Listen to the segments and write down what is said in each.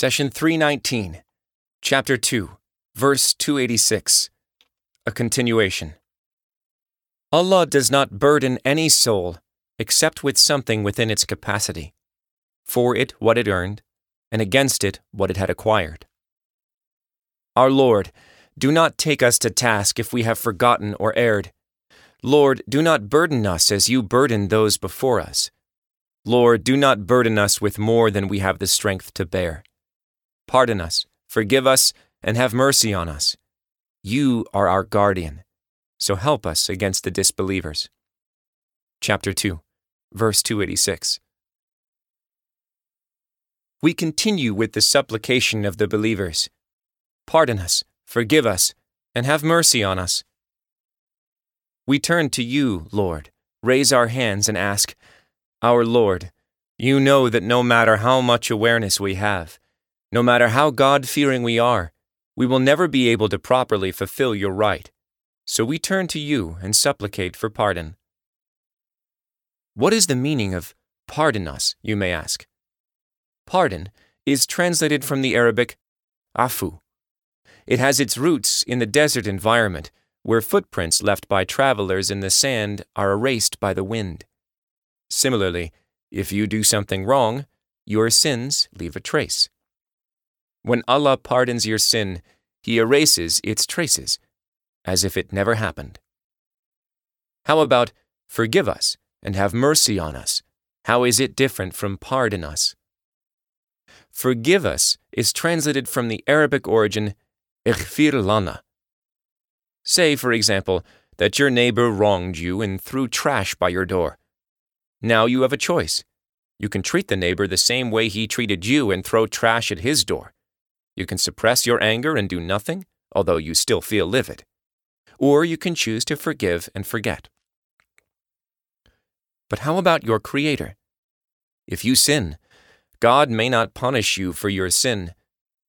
Session 319, Chapter 2, Verse 286. A continuation. Allah does not burden any soul except with something within its capacity, for it what it earned, and against it what it had acquired. Our Lord, do not take us to task if we have forgotten or erred. Lord, do not burden us as you burdened those before us. Lord, do not burden us with more than we have the strength to bear. Pardon us, forgive us, and have mercy on us. You are our guardian, so help us against the disbelievers. Chapter 2, verse 286. We continue with the supplication of the believers Pardon us, forgive us, and have mercy on us. We turn to you, Lord, raise our hands and ask, Our Lord, you know that no matter how much awareness we have, no matter how God fearing we are, we will never be able to properly fulfill your right. So we turn to you and supplicate for pardon. What is the meaning of pardon us, you may ask? Pardon is translated from the Arabic afu. It has its roots in the desert environment, where footprints left by travelers in the sand are erased by the wind. Similarly, if you do something wrong, your sins leave a trace. When Allah pardons your sin, He erases its traces, as if it never happened. How about forgive us and have mercy on us? How is it different from pardon us? Forgive us is translated from the Arabic origin ighfir lana. Say, for example, that your neighbor wronged you and threw trash by your door. Now you have a choice. You can treat the neighbor the same way he treated you and throw trash at his door. You can suppress your anger and do nothing, although you still feel livid. Or you can choose to forgive and forget. But how about your Creator? If you sin, God may not punish you for your sin,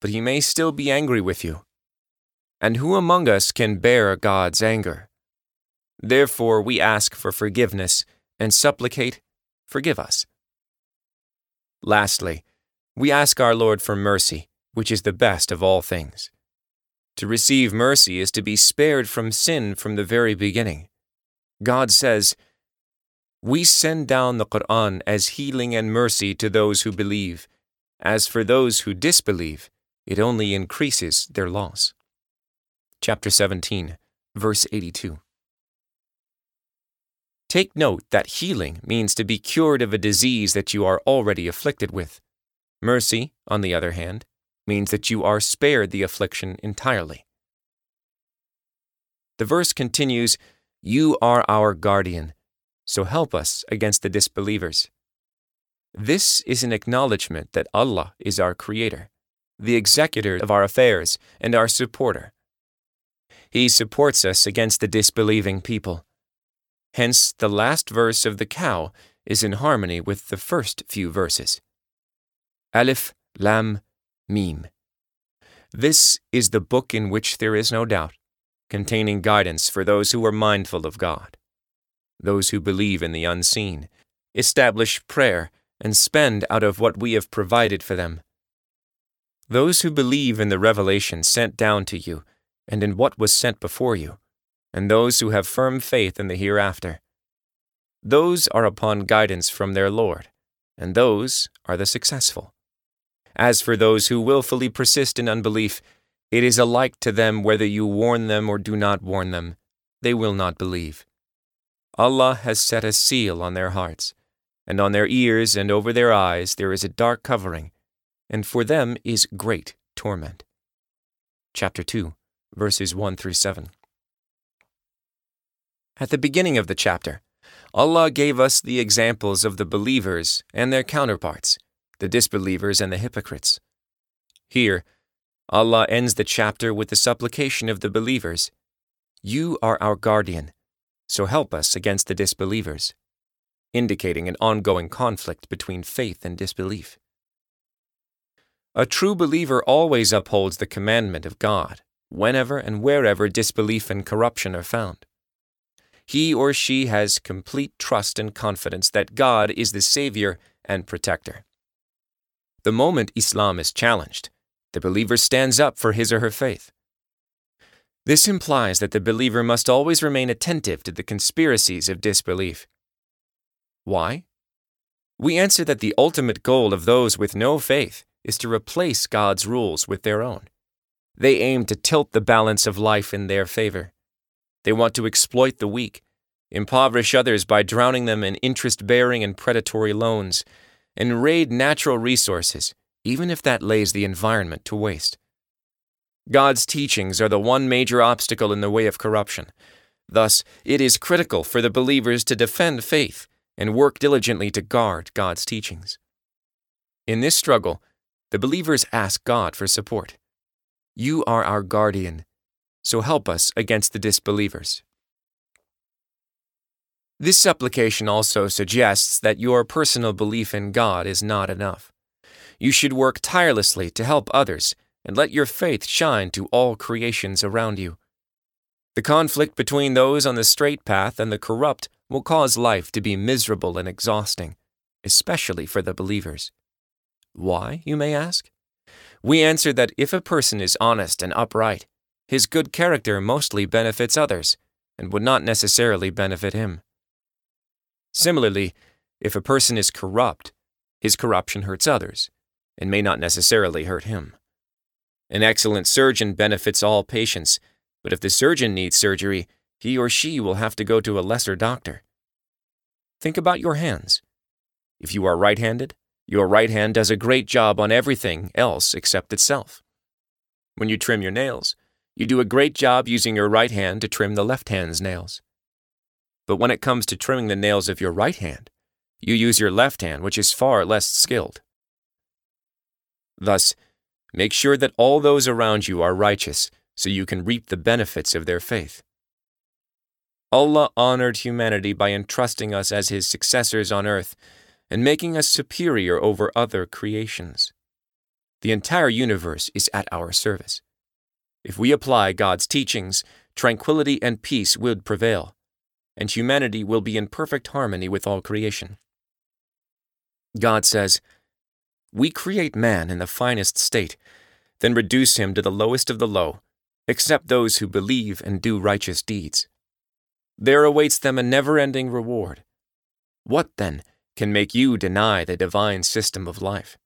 but He may still be angry with you. And who among us can bear God's anger? Therefore, we ask for forgiveness and supplicate, Forgive us. Lastly, we ask our Lord for mercy which is the best of all things. To receive mercy is to be spared from sin from the very beginning. God says, We send down the Quran as healing and mercy to those who believe. As for those who disbelieve, it only increases their loss. Chapter 17, verse 82. Take note that healing means to be cured of a disease that you are already afflicted with. Mercy, on the other hand, means that you are spared the affliction entirely. The verse continues, You are our guardian, so help us against the disbelievers. This is an acknowledgement that Allah is our Creator, the executor of our affairs, and our supporter. He supports us against the disbelieving people. Hence, the last verse of the cow is in harmony with the first few verses. Alif, Lam, Mim. This is the book in which there is no doubt, containing guidance for those who are mindful of God, those who believe in the unseen, establish prayer, and spend out of what we have provided for them. Those who believe in the revelation sent down to you, and in what was sent before you, and those who have firm faith in the hereafter. Those are upon guidance from their Lord, and those are the successful. As for those who wilfully persist in unbelief, it is alike to them whether you warn them or do not warn them. They will not believe. Allah has set a seal on their hearts, and on their ears and over their eyes there is a dark covering, and for them is great torment. Chapter 2, verses 1 through 7. At the beginning of the chapter, Allah gave us the examples of the believers and their counterparts the disbelievers and the hypocrites. Here, Allah ends the chapter with the supplication of the believers You are our guardian, so help us against the disbelievers, indicating an ongoing conflict between faith and disbelief. A true believer always upholds the commandment of God, whenever and wherever disbelief and corruption are found. He or she has complete trust and confidence that God is the Savior and Protector. The moment Islam is challenged, the believer stands up for his or her faith. This implies that the believer must always remain attentive to the conspiracies of disbelief. Why? We answer that the ultimate goal of those with no faith is to replace God's rules with their own. They aim to tilt the balance of life in their favor. They want to exploit the weak, impoverish others by drowning them in interest bearing and predatory loans, and raid natural resources, even if that lays the environment to waste. God's teachings are the one major obstacle in the way of corruption. Thus, it is critical for the believers to defend faith and work diligently to guard God's teachings. In this struggle, the believers ask God for support. You are our guardian, so help us against the disbelievers. This supplication also suggests that your personal belief in God is not enough. You should work tirelessly to help others and let your faith shine to all creations around you. The conflict between those on the straight path and the corrupt will cause life to be miserable and exhausting, especially for the believers. Why, you may ask? We answer that if a person is honest and upright, his good character mostly benefits others and would not necessarily benefit him. Similarly, if a person is corrupt, his corruption hurts others and may not necessarily hurt him. An excellent surgeon benefits all patients, but if the surgeon needs surgery, he or she will have to go to a lesser doctor. Think about your hands. If you are right handed, your right hand does a great job on everything else except itself. When you trim your nails, you do a great job using your right hand to trim the left hand's nails. But when it comes to trimming the nails of your right hand, you use your left hand, which is far less skilled. Thus, Make sure that all those around you are righteous so you can reap the benefits of their faith. Allah honored humanity by entrusting us as His successors on earth and making us superior over other creations. The entire universe is at our service. If we apply God's teachings, tranquility and peace would prevail, and humanity will be in perfect harmony with all creation. God says, we create man in the finest state, then reduce him to the lowest of the low, except those who believe and do righteous deeds. There awaits them a never ending reward. What, then, can make you deny the divine system of life?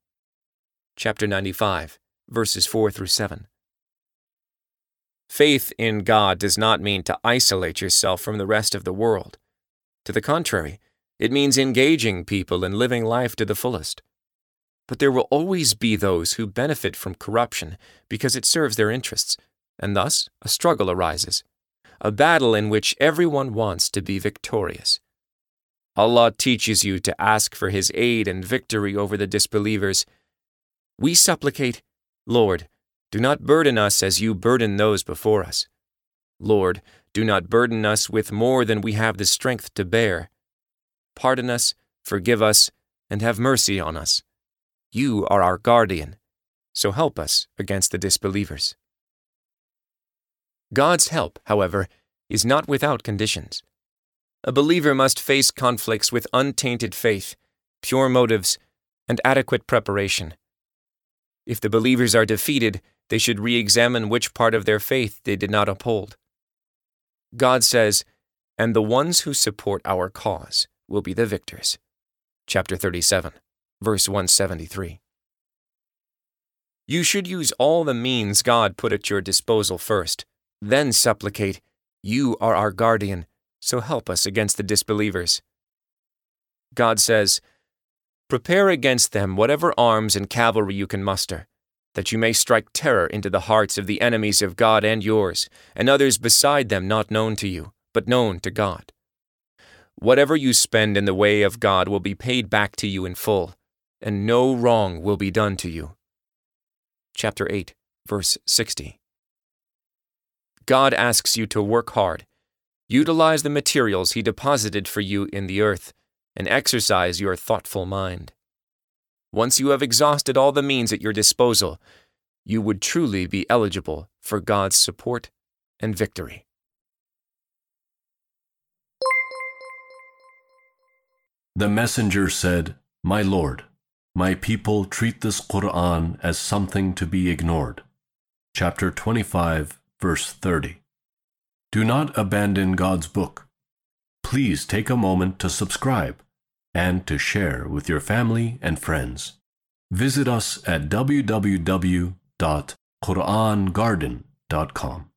Chapter 95, verses 4 through 7. Faith in God does not mean to isolate yourself from the rest of the world. To the contrary, it means engaging people and living life to the fullest. But there will always be those who benefit from corruption because it serves their interests, and thus a struggle arises, a battle in which everyone wants to be victorious. Allah teaches you to ask for His aid and victory over the disbelievers. We supplicate, Lord, do not burden us as you burden those before us. Lord, do not burden us with more than we have the strength to bear. Pardon us, forgive us, and have mercy on us. You are our guardian, so help us against the disbelievers. God's help, however, is not without conditions. A believer must face conflicts with untainted faith, pure motives, and adequate preparation. If the believers are defeated, they should re examine which part of their faith they did not uphold. God says, And the ones who support our cause will be the victors. Chapter 37 verse 173. You should use all the means God put at your disposal first, then supplicate, You are our guardian, so help us against the disbelievers. God says, Prepare against them whatever arms and cavalry you can muster, that you may strike terror into the hearts of the enemies of God and yours, and others beside them not known to you, but known to God. Whatever you spend in the way of God will be paid back to you in full and no wrong will be done to you. Chapter 8, verse 60. God asks you to work hard, utilize the materials He deposited for you in the earth, and exercise your thoughtful mind once you have exhausted all the means at your disposal, you would truly be eligible for God's support and victory. The messenger said, My Lord, my people treat this Quran as something to be ignored. Chapter 25, verse 30. Do not abandon God's book. Please take a moment to subscribe and to share with your family and friends. Visit us at www.qurangarden.com.